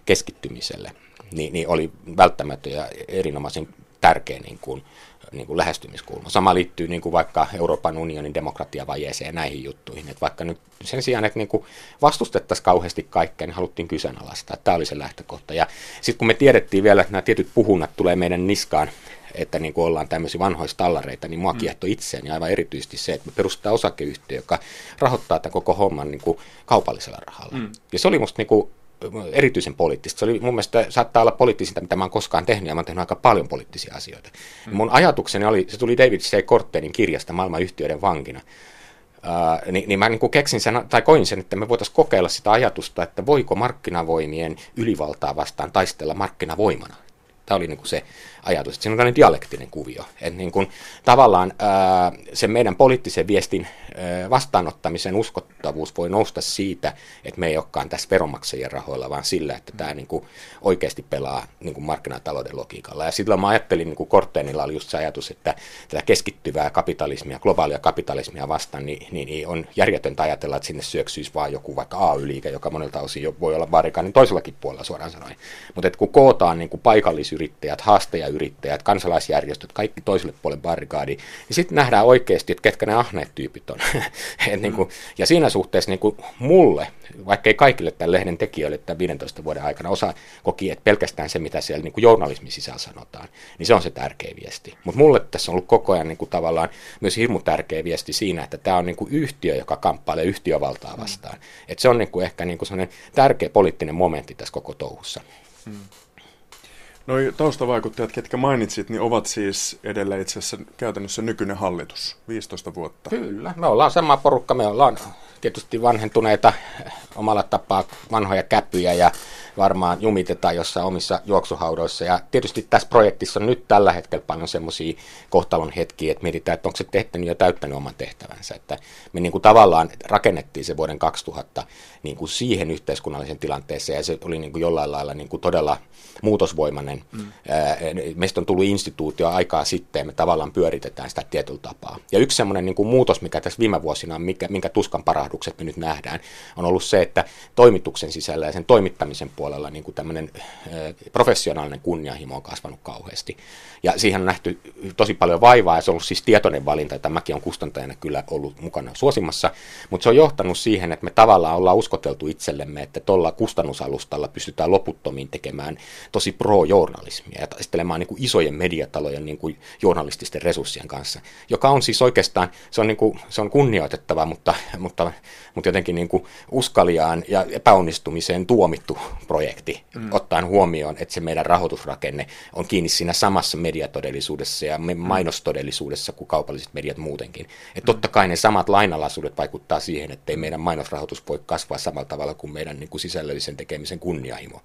[SPEAKER 6] keskittymiselle, niin, niin oli välttämättä ja erinomaisen tärkeä niin kuin, niin kuin lähestymiskulma. Sama liittyy niin kuin vaikka Euroopan unionin demokratiavajeeseen ja näihin juttuihin. Että vaikka nyt sen sijaan, että niin kuin vastustettaisiin kauheasti kaikkea, niin haluttiin kyseenalaistaa. Tämä oli se lähtökohta. Ja sitten kun me tiedettiin vielä, että nämä tietyt puhunnat tulee meidän niskaan, että niin kuin ollaan tämmöisiä vanhoista tallareita, niin mua mm. kiehtoi itseäni aivan erityisesti se, että me perustetaan osakeyhtiö, joka rahoittaa tämän koko homman niin kuin kaupallisella rahalla. Mm. Ja se oli musta niin kuin erityisen poliittista. Se oli mun mielestä saattaa olla poliittisinta, mitä mä oon koskaan tehnyt, ja mä oon tehnyt aika paljon poliittisia asioita. Mm. mun ajatukseni oli, se tuli David C. Kortteinin kirjasta Maailman yhtiöiden vankina. Uh, niin, niin mä niin keksin sen, tai koin sen, että me voitaisiin kokeilla sitä ajatusta, että voiko markkinavoimien ylivaltaa vastaan taistella markkinavoimana. Tämä oli niin kuin se ajatus, että siinä on tämmöinen dialektinen kuvio. Että niin kuin, tavallaan ää, meidän poliittisen viestin ää, vastaanottamisen uskottavuus voi nousta siitä, että me ei olekaan tässä veronmaksajien rahoilla, vaan sillä, että tämä niin kuin, oikeasti pelaa niin kuin markkinatalouden logiikalla. Ja silloin mä ajattelin, niin kuin Korteenilla oli just se ajatus, että tätä keskittyvää kapitalismia, globaalia kapitalismia vastaan, niin, niin, niin on järjetöntä ajatella, että sinne syöksyisi vaan joku vaikka AY-liike, joka monelta osin voi olla barrikaanin toisellakin puolella suoraan sanoen. Mutta kun kootaan niin kuin paikallis yksityisyrittäjät, haastajayrittäjät, kansalaisjärjestöt, kaikki toiselle puolen barrikaadiin. Ja sitten nähdään oikeasti, että ketkä ne ahneet tyypit on. Et niin kuin, ja siinä suhteessa niin kuin mulle, vaikka ei kaikille tämän lehden tekijöille tämän 15 vuoden aikana, osa koki, että pelkästään se, mitä siellä niin kuin journalismin sisällä sanotaan, niin se on se tärkeä viesti. Mutta mulle tässä on ollut koko ajan niin kuin tavallaan myös hirmu tärkeä viesti siinä, että tämä on niin kuin yhtiö, joka kamppailee yhtiövaltaa vastaan. Mm. Et se on niin kuin ehkä niin kuin tärkeä poliittinen momentti tässä koko touhussa. Hmm.
[SPEAKER 1] No taustavaikuttajat, ketkä mainitsit, niin ovat siis edelleen itse asiassa käytännössä nykyinen hallitus, 15 vuotta.
[SPEAKER 6] Kyllä, me ollaan sama porukka, me ollaan tietysti vanhentuneita omalla tapaa vanhoja käpyjä ja varmaan jumitetaan jossain omissa juoksuhaudoissa. Ja tietysti tässä projektissa on nyt tällä hetkellä paljon semmoisia kohtalon hetkiä, että mietitään, että onko se tehtänyt ja täyttänyt oman tehtävänsä. Että me niin kuin tavallaan rakennettiin se vuoden 2000 niin kuin siihen yhteiskunnallisen tilanteeseen ja se oli niin kuin jollain lailla niin kuin todella muutosvoimainen. Mm. Meistä on tullut instituutio aikaa sitten ja me tavallaan pyöritetään sitä tietyllä tapaa. Ja yksi semmoinen niin kuin muutos, mikä tässä viime vuosina, mikä, minkä tuskan parahdukset me nyt nähdään, on ollut se, että toimituksen sisällä ja sen toimittamisen puolella niin kuin tämmöinen professionaalinen kunnianhimo on kasvanut kauheasti. Ja siihen on nähty tosi paljon vaivaa ja se on ollut siis tietoinen valinta, että mäkin on kustantajana kyllä ollut mukana suosimassa, mutta se on johtanut siihen, että me tavallaan ollaan uskoteltu itsellemme, että tuolla kustannusalustalla pystytään loputtomiin tekemään tosi pro-journalismia ja taistelemaan niin kuin isojen mediatalojen niin kuin journalististen resurssien kanssa, joka on siis oikeastaan, se on, niin kuin, se on kunnioitettava, mutta, mutta, mutta jotenkin niin kuin uskaliaan ja epäonnistumiseen tuomittu projekti, mm. ottaen huomioon, että se meidän rahoitusrakenne on kiinni siinä samassa mediatodellisuudessa ja mm. mainostodellisuudessa kuin kaupalliset mediat muutenkin. Että totta kai ne samat lainalaisuudet vaikuttaa siihen, että ei meidän mainosrahoitus voi kasvaa samalla tavalla kuin meidän niin kuin sisällöllisen tekemisen kunnianhimo.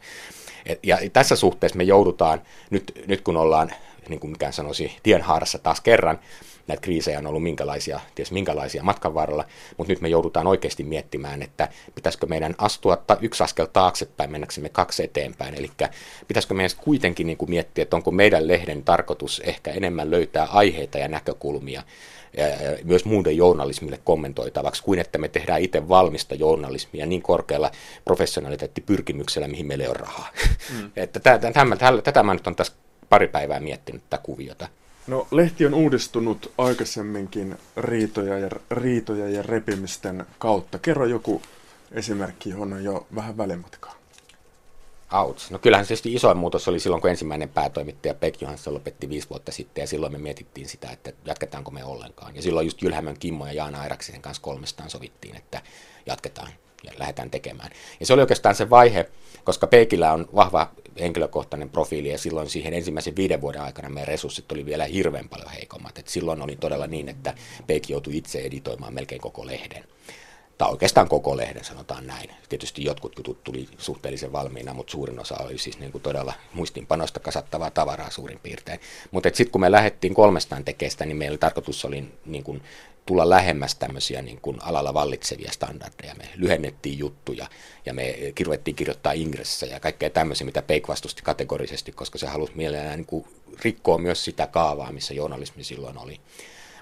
[SPEAKER 6] Et, ja tässä suhteessa me joudutaan, nyt, nyt kun ollaan, niin kuin mikään sanoisi, tienhaarassa taas kerran, näitä kriisejä on ollut minkälaisia, ties minkälaisia matkan varrella, mutta nyt me joudutaan oikeasti miettimään, että pitäisikö meidän astua ta- yksi askel taaksepäin, mennäksemme kaksi eteenpäin, eli pitäisikö meidän kuitenkin niin kuin miettiä, että onko meidän lehden tarkoitus ehkä enemmän löytää aiheita ja näkökulmia, myös muuden journalismille kommentoitavaksi, kuin että me tehdään itse valmista journalismia niin korkealla professionaliteettipyrkimyksellä, mihin meillä ei ole rahaa. Mm. että tätä, tätä, tätä mä nyt on tässä pari päivää miettinyt tätä kuviota.
[SPEAKER 1] No, lehti on uudistunut aikaisemminkin riitoja ja, riitoja ja repimisten kautta. Kerro joku esimerkki, johon on jo vähän välimatkaa.
[SPEAKER 6] Outs. No kyllähän se tietysti isoin muutos oli silloin, kun ensimmäinen päätoimittaja Pek Johansson lopetti viisi vuotta sitten, ja silloin me mietittiin sitä, että jatketaanko me ollenkaan. Ja silloin just Jylhämön Kimmo ja Jaana Airaksisen kanssa kolmestaan sovittiin, että jatketaan ja lähdetään tekemään. Ja se oli oikeastaan se vaihe, koska Peikillä on vahva henkilökohtainen profiili ja silloin siihen ensimmäisen viiden vuoden aikana meidän resurssit oli vielä hirveän paljon heikommat. Et silloin oli todella niin, että Peikki joutui itse editoimaan melkein koko lehden. Tai oikeastaan koko lehden, sanotaan näin. Tietysti jotkut jutut tuli suhteellisen valmiina, mutta suurin osa oli siis niin kuin todella muistinpanosta kasattavaa tavaraa suurin piirtein. Mutta sitten kun me lähdettiin kolmestaan tekestä, niin meillä tarkoitus oli niin kuin tulla lähemmäs tämmöisiä niin kuin alalla vallitsevia standardeja. Me lyhennettiin juttuja ja me kirvettiin kirjoittaa ingressejä ja kaikkea tämmöisiä, mitä Peik vastusti kategorisesti, koska se halusi mielellään niin kuin rikkoa myös sitä kaavaa, missä journalismi silloin oli.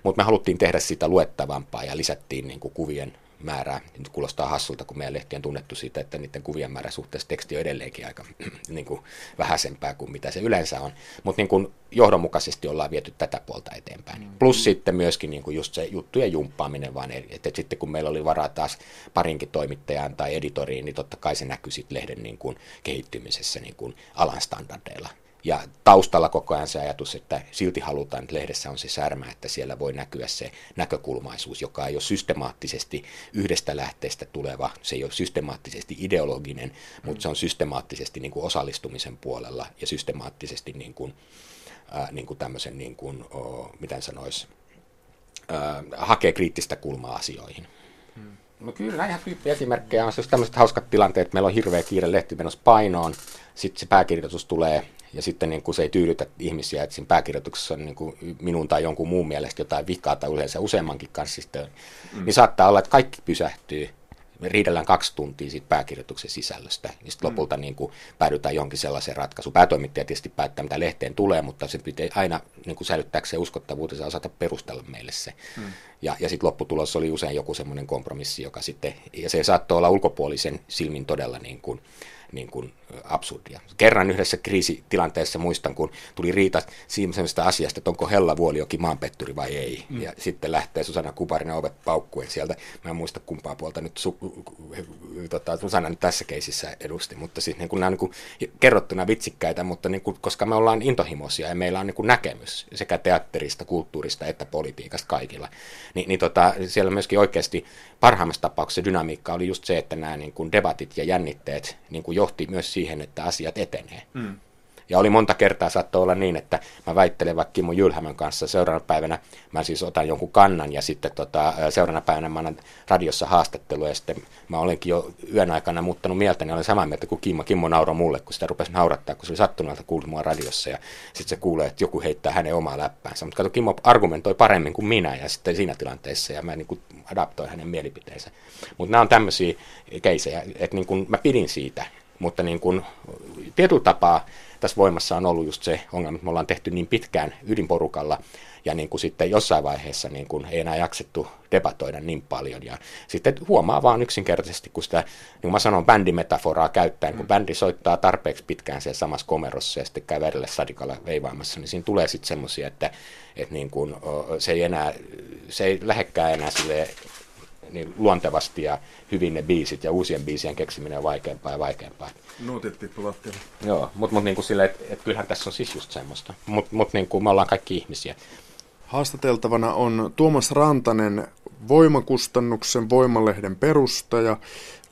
[SPEAKER 6] Mutta me haluttiin tehdä sitä luettavampaa ja lisättiin niin kuin kuvien määrää. Nyt kuulostaa hassulta, kun meidän lehti on tunnettu siitä, että niiden kuvien määrä suhteessa teksti on edelleenkin aika niin kuin vähäisempää kuin mitä se yleensä on. Mutta niin johdonmukaisesti ollaan viety tätä puolta eteenpäin. Mm. Plus sitten myöskin niin kuin just se juttujen jumppaaminen, vaan että sitten kun meillä oli varaa taas parinkin toimittajaan tai editoriin, niin totta kai se näkyi sitten lehden niin kuin kehittymisessä niin kuin alan standardeilla. Ja taustalla koko ajan se ajatus, että silti halutaan, että lehdessä on se särmä, että siellä voi näkyä se näkökulmaisuus, joka ei ole systemaattisesti yhdestä lähteestä tuleva, se ei ole systemaattisesti ideologinen, mutta se on systemaattisesti niin kuin osallistumisen puolella ja systemaattisesti niin kuin, äh, niin kuin tämmöisen, niin kuin, oh, miten sanoisi, äh, hakee kriittistä kulmaa asioihin. Hmm. No kyllä, ihan tyyppiesimerkkejä on. Siis tämmöiset hauskat tilanteet, meillä on hirveä kiire lehti menossa painoon, sitten se pääkirjoitus tulee ja sitten niin kuin se ei tyydytä ihmisiä, että siinä pääkirjoituksessa on niin kuin minun tai jonkun muun mielestä jotain vikaa tai yleensä useammankin kanssa, sitten, mm. niin saattaa olla, että kaikki pysähtyy. Me riidellään kaksi tuntia siitä pääkirjoituksen sisällöstä, ja sitten mm. lopulta niin kuin päädytään johonkin sellaiseen ratkaisuun. Päätoimittaja tietysti päättää, mitä lehteen tulee, mutta se pitää aina niin kuin säilyttääkseen uskottavuutensa osata perustella meille se. Mm. Ja, ja sitten lopputulos oli usein joku semmoinen kompromissi, joka sitten, ja se saattoi olla ulkopuolisen silmin todella niin kuin, niin kuin absurdia. Kerran yhdessä kriisitilanteessa muistan, kun tuli riita sellaisesta asiasta, että onko Hella Vuoliokin maanpetturi vai ei. Mm. Ja sitten lähtee Susanna Kuparinen ovet paukkuen sieltä. Mä en muista kumpaa puolta nyt su, tota, Susanna nyt tässä keisissä edusti, mutta siis niin kuin nämä on niin kuin kerrottuna vitsikkäitä, mutta niin kuin, koska me ollaan intohimoisia ja meillä on niin kuin näkemys sekä teatterista, kulttuurista että politiikasta kaikilla, niin, niin tota, siellä myöskin oikeasti parhaimmassa tapauksessa dynamiikka oli just se, että nämä niin kuin debatit ja jännitteet niin kuin johti myös siihen, että asiat etenee. Mm. Ja oli monta kertaa saattoi olla niin, että mä väittelen vaikka Kimmo Jylhämän kanssa seuraavana päivänä, mä siis otan jonkun kannan ja sitten tota, seuraavana päivänä mä annan radiossa haastattelua ja sitten mä olenkin jo yön aikana muuttanut mieltä, niin olen samaa mieltä kuin Kimmo. Kimmo nauroi mulle, kun sitä rupesi naurattaa, kun se oli sattuneelta kuullut mua radiossa ja sitten se kuulee, että joku heittää hänen omaa läppäänsä. Mutta kato, Kimmo argumentoi paremmin kuin minä ja sitten siinä tilanteessa ja mä niin kuin adaptoin hänen mielipiteensä. Mutta nämä on tämmöisiä keisejä, että niin kuin mä pidin siitä, mutta niin kuin tietyllä tapaa tässä voimassa on ollut just se ongelma, että me ollaan tehty niin pitkään ydinporukalla, ja niin kuin sitten jossain vaiheessa niin kuin ei enää jaksettu debatoida niin paljon. Ja sitten huomaa vaan yksinkertaisesti, kun sitä, niin kuin mä sanon, bändimetaforaa käyttäen, kun bändi soittaa tarpeeksi pitkään siellä samassa komerossa ja sitten käy verille sadikalla veivaamassa, niin siinä tulee sitten semmoisia, että, että niin kuin, se ei enää, se ei lähekkää enää sille niin luontevasti ja hyvin ne biisit ja uusien biisien keksiminen on vaikeampaa ja vaikeampaa.
[SPEAKER 1] Nuotit tippulattia.
[SPEAKER 6] Joo, mutta mut, niin silleen, että et kyllähän tässä on siis just semmoista. Mutta mut, niin me ollaan kaikki ihmisiä.
[SPEAKER 1] Haastateltavana on Tuomas Rantanen, Voimakustannuksen Voimalehden perustaja,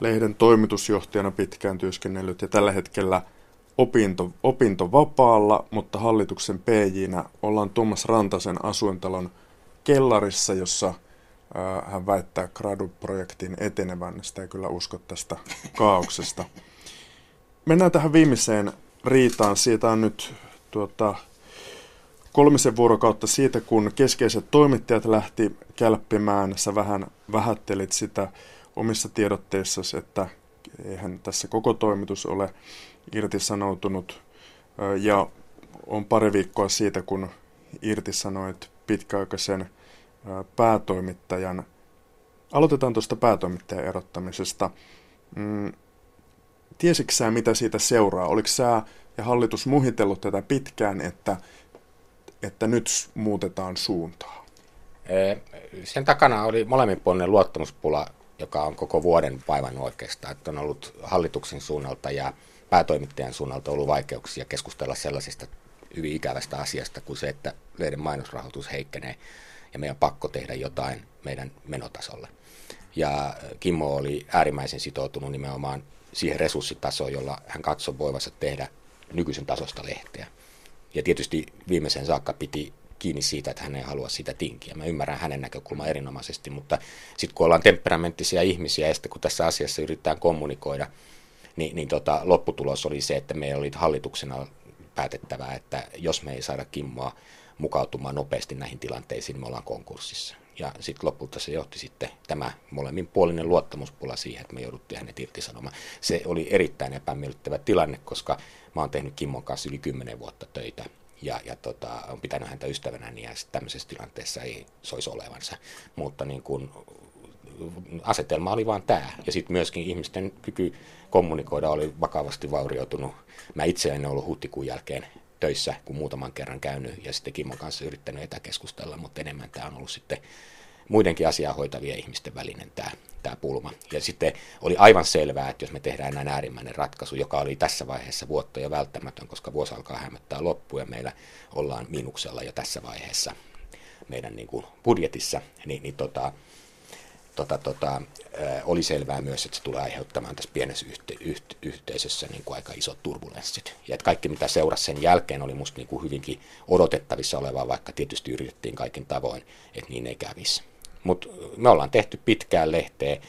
[SPEAKER 1] lehden toimitusjohtajana pitkään työskennellyt ja tällä hetkellä opinto, opintovapaalla, mutta hallituksen PJnä ollaan Tuomas Rantasen asuintalon kellarissa, jossa hän väittää Gradu-projektin etenevän, sitä ei kyllä usko tästä kaauksesta. Mennään tähän viimeiseen riitaan. Siitä on nyt tuota, kolmisen vuorokautta siitä, kun keskeiset toimittajat lähti kälppimään. Sä vähän vähättelit sitä omissa tiedotteissasi, että eihän tässä koko toimitus ole irtisanoutunut. Ja on pari viikkoa siitä, kun irtisanoit pitkäaikaisen päätoimittajan. Aloitetaan tuosta päätoimittajan erottamisesta. Mm, tiesitkö sä, mitä siitä seuraa? Oliko sä ja hallitus muhitellut tätä pitkään, että, että nyt muutetaan suuntaa?
[SPEAKER 6] Sen takana oli molemminpuolinen luottamuspula, joka on koko vuoden vaivan oikeastaan. Että on ollut hallituksen suunnalta ja päätoimittajan suunnalta ollut vaikeuksia keskustella sellaisesta hyvin ikävästä asiasta kuin se, että meidän mainosrahoitus heikkenee ja meidän pakko tehdä jotain meidän menotasolle. Ja Kimmo oli äärimmäisen sitoutunut nimenomaan siihen resurssitasoon, jolla hän katsoi voivansa tehdä nykyisen tasosta lehteä. Ja tietysti viimeisen saakka piti kiinni siitä, että hän ei halua sitä tinkiä. Mä ymmärrän hänen näkökulman erinomaisesti, mutta sitten kun ollaan temperamenttisia ihmisiä ja sitten kun tässä asiassa yritetään kommunikoida, niin, niin tota, lopputulos oli se, että meillä oli hallituksena päätettävää, että jos me ei saada Kimmoa mukautumaan nopeasti näihin tilanteisiin, niin me ollaan konkurssissa. Ja sitten lopulta se johti sitten tämä molemminpuolinen luottamuspula siihen, että me jouduttiin hänet irtisanomaan. Se oli erittäin epämiellyttävä tilanne, koska mä oon tehnyt Kimmon kanssa yli 10 vuotta töitä ja, ja tota, on pitänyt häntä ystävänäni ja tämmöisessä tilanteessa ei soisi olevansa. Mutta niin kun, asetelma oli vaan tämä. Ja sitten myöskin ihmisten kyky kommunikoida oli vakavasti vaurioitunut. Mä itse en ollut huhtikuun jälkeen töissä, kun muutaman kerran käynyt ja sitten Kimmon kanssa yrittänyt etäkeskustella, mutta enemmän tämä on ollut sitten muidenkin asiaa hoitavien ihmisten välinen tämä, tämä pulma. Ja sitten oli aivan selvää, että jos me tehdään näin äärimmäinen ratkaisu, joka oli tässä vaiheessa vuotta jo välttämätön, koska vuosi alkaa hämöttää loppuun ja meillä ollaan miinuksella jo tässä vaiheessa meidän niin kuin budjetissa, niin, niin tota, tota, tota, oli selvää myös, että se tulee aiheuttamaan tässä pienessä yhte, yhte, yhteisössä niin kuin aika isot turbulenssit. Ja että kaikki mitä seurasi sen jälkeen oli musta niin kuin hyvinkin odotettavissa olevaa, vaikka tietysti yritettiin kaikin tavoin, että niin ei kävisi. Mutta me ollaan tehty pitkään lehteä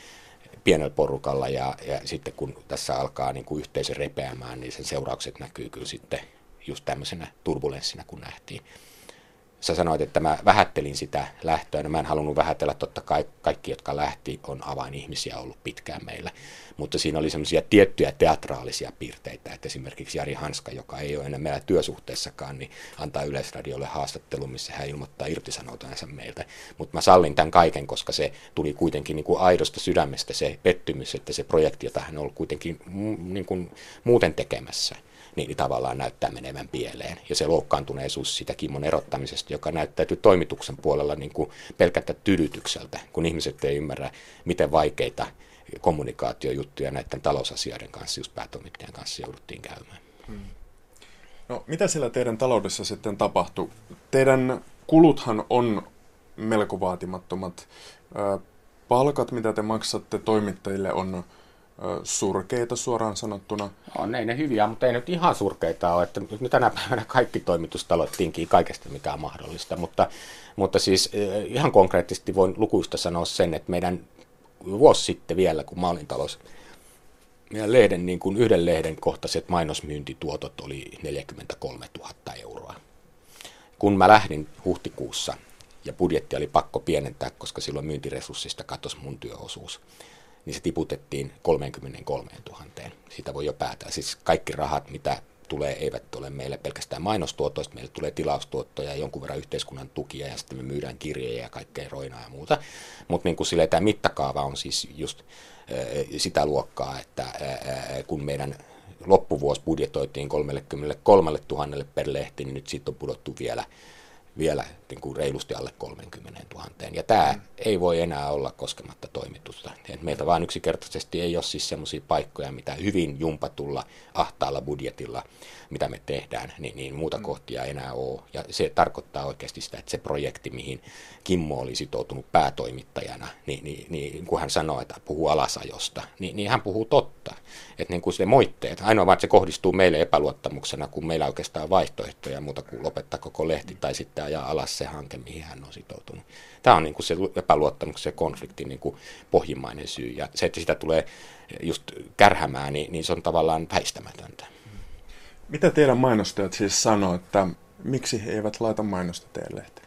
[SPEAKER 6] pienellä porukalla ja, ja sitten kun tässä alkaa niin kuin yhteisö repeämään, niin sen seuraukset näkyy kyllä sitten just tämmöisenä turbulenssina, kun nähtiin sä sanoit, että mä vähättelin sitä lähtöä, no mä en halunnut vähätellä, totta kai kaikki, jotka lähti, on avainihmisiä ollut pitkään meillä, mutta siinä oli semmoisia tiettyjä teatraalisia piirteitä, että esimerkiksi Jari Hanska, joka ei ole enää meillä työsuhteessakaan, niin antaa Yleisradiolle haastattelun, missä hän ilmoittaa irtisanoutuneensa meiltä, mutta mä sallin tämän kaiken, koska se tuli kuitenkin niin kuin aidosta sydämestä se pettymys, että se projekti, jota hän on ollut kuitenkin niin kuin muuten tekemässä, niin tavallaan näyttää menevän pieleen. Ja se loukkaantuneisuus sitä Kimmon erottamisesta, joka näyttäytyy toimituksen puolella niin kuin pelkältä tydytykseltä, kun ihmiset ei ymmärrä, miten vaikeita kommunikaatiojuttuja näiden talousasioiden kanssa, just päätoimittajan kanssa jouduttiin käymään. Hmm.
[SPEAKER 1] No, mitä siellä teidän taloudessa sitten tapahtui? Teidän kuluthan on melko vaatimattomat. Palkat, mitä te maksatte toimittajille, on surkeita suoraan sanottuna.
[SPEAKER 6] On, ei ne hyviä, mutta ei nyt ihan surkeita ole. Että nyt tänä päivänä kaikki toimitustalot tinkii kaikesta, mikä on mahdollista. Mutta, mutta siis ihan konkreettisesti voin lukuista sanoa sen, että meidän vuosi sitten vielä, kun mä olin talous, meidän lehden, niin kuin yhden lehden kohtaiset mainosmyyntituotot oli 43 000 euroa. Kun mä lähdin huhtikuussa ja budjetti oli pakko pienentää, koska silloin myyntiresurssista katosi mun työosuus, niin se tiputettiin 33 000. Siitä voi jo päätellä. Siis kaikki rahat, mitä tulee, eivät ole meille pelkästään mainostuotoista, meille tulee tilaustuottoja ja jonkun verran yhteiskunnan tukia ja sitten me myydään kirjoja ja kaikkea roinaa ja muuta. Mutta niin kuin tämä mittakaava on siis just sitä luokkaa, että kun meidän loppuvuosi budjetoitiin 33 000 per lehti, niin nyt siitä on pudottu vielä vielä niin kuin reilusti alle 30 000. Ja tämä mm. ei voi enää olla koskematta toimitusta. Et meiltä vain yksinkertaisesti ei ole siis sellaisia paikkoja, mitä hyvin jumpatulla, ahtaalla budjetilla, mitä me tehdään, niin, niin muuta mm. kohtia ei enää ole. Ja se tarkoittaa oikeasti sitä, että se projekti, mihin Kimmo oli sitoutunut päätoimittajana, niin, niin, niin kun hän sanoo, että puhuu alasajosta, niin, niin hän puhuu totta. Että niin kuin se moitteet, ainoa vaan, että se kohdistuu meille epäluottamuksena, kun meillä oikeastaan vaihtoehtoja muuta kuin lopettaa koko lehti tai sitten ajaa alas se hanke, mihin hän on sitoutunut. Tämä on niin kuin se epäluottamuksen ja konfliktin niin kuin pohjimmainen syy. Ja se, että sitä tulee just kärhämään, niin, niin se on tavallaan väistämätöntä.
[SPEAKER 1] Mitä teidän mainostajat siis sanoo, että miksi he eivät laita mainosta teidän lehteen?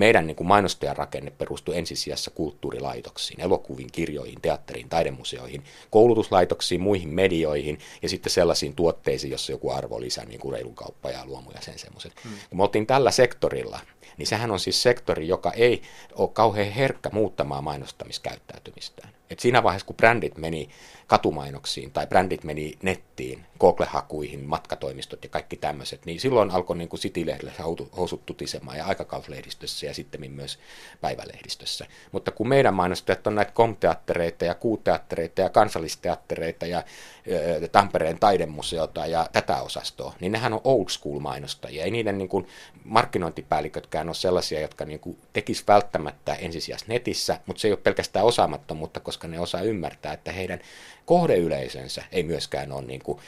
[SPEAKER 6] Meidän niin kuin mainostajan rakenne perustuu ensisijassa kulttuurilaitoksiin, elokuviin, kirjoihin, teatteriin, taidemuseoihin, koulutuslaitoksiin, muihin medioihin ja sitten sellaisiin tuotteisiin, jossa joku arvo lisää, niin kuin reilun kauppa ja luomu ja sen semmoiset. Hmm. Kun me oltiin tällä sektorilla, niin sehän on siis sektori, joka ei ole kauhean herkkä muuttamaan mainostamiskäyttäytymistään. Et siinä vaiheessa, kun brändit meni katumainoksiin tai brändit meni nettiin, Google-hakuihin, matkatoimistot ja kaikki tämmöiset, niin silloin alkoi niin kuin City-lehdellä housut tutisemaan ja aikakauslehdistössä ja sitten myös päivälehdistössä. Mutta kun meidän mainostajat on näitä komteattereita ja kuuteattereita ja kansallisteattereita ja ä, Tampereen taidemuseota ja tätä osastoa, niin nehän on old school mainostajia. Ei niiden niin kuin markkinointipäällikötkään ole sellaisia, jotka niin kuin tekis välttämättä ensisijaisesti netissä, mutta se ei ole pelkästään osaamattomuutta, koska ne osaa ymmärtää, että heidän kohdeyleisönsä ei myöskään ole niin kuin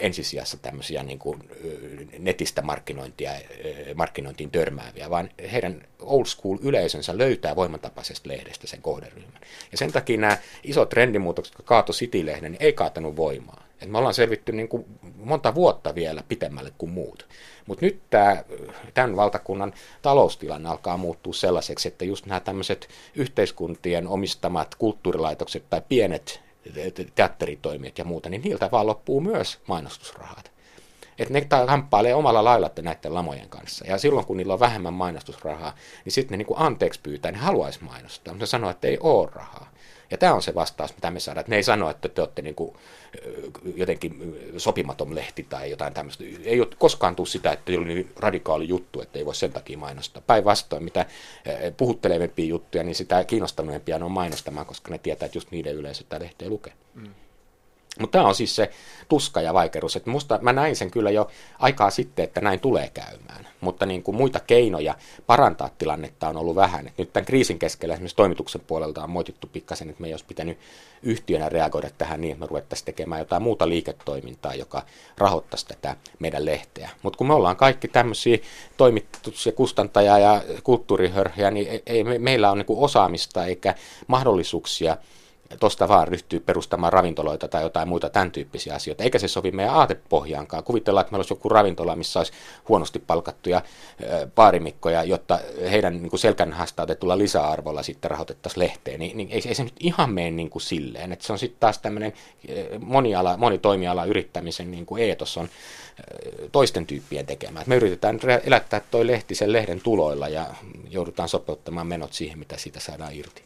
[SPEAKER 6] ensisijassa tämmöisiä niin kuin netistä markkinointia, markkinointiin törmääviä, vaan heidän old school yleisönsä löytää voimatapaisesta lehdestä sen kohderyhmän. Ja sen takia nämä isot trendimuutokset, jotka kaato City-lehden, niin ei kaatanut voimaa. Et me ollaan selvitty niin kuin monta vuotta vielä pitemmälle kuin muut. Mutta nyt tämä, tämän valtakunnan taloustilanne alkaa muuttua sellaiseksi, että just nämä tämmöiset yhteiskuntien omistamat kulttuurilaitokset tai pienet teatteritoimijat ja muuta, niin niiltä vaan loppuu myös mainostusrahat. Että ne kamppailee omalla lailla näiden lamojen kanssa. Ja silloin, kun niillä on vähemmän mainostusrahaa, niin sitten ne niin anteeksi pyytää, ne haluaisi mainostaa, mutta ne sanoo, että ei ole rahaa. Ja tämä on se vastaus, mitä me saadaan. Ne ei sano, että te olette niin kuin jotenkin sopimaton lehti tai jotain tämmöistä. Ei ole koskaan tule sitä, että oli niin radikaali juttu, että ei voi sen takia mainostaa. Päinvastoin, mitä puhuttelevempia juttuja, niin sitä kiinnostanuempia on mainostamaan, koska ne tietää, että just niiden yleisö tämä lehti lukee. Mm. Mutta tämä on siis se tuska ja vaikeus. Että musta, mä näin sen kyllä jo aikaa sitten, että näin tulee käymään. Mutta niin kuin muita keinoja parantaa tilannetta on ollut vähän. Et nyt tämän kriisin keskellä esimerkiksi toimituksen puolelta on moitittu pikkasen, että me ei olisi pitänyt yhtiönä reagoida tähän niin, että me ruvettaisiin tekemään jotain muuta liiketoimintaa, joka rahoittaisi tätä meidän lehteä. Mutta kun me ollaan kaikki tämmöisiä toimitus- ja kustantaja- ja kulttuurihörhiä, niin ei, ei, meillä on niin osaamista eikä mahdollisuuksia – tuosta vaan ryhtyy perustamaan ravintoloita tai jotain muita tämän tyyppisiä asioita. Eikä se sovi meidän aatepohjaankaan. Kuvitellaan, että meillä olisi joku ravintola, missä olisi huonosti palkattuja baarimikkoja, jotta heidän niin selkänhasta otetulla lisäarvolla sitten rahoitettaisiin lehteen. Niin, niin ei, ei se nyt ihan mene niin kuin silleen. Että se on sitten taas tämmöinen moniala, monitoimiala yrittämisen niin kuin eetos on toisten tyyppien tekemään. Me yritetään elättää toi lehti sen lehden tuloilla ja joudutaan sopeuttamaan menot siihen, mitä siitä saadaan irti.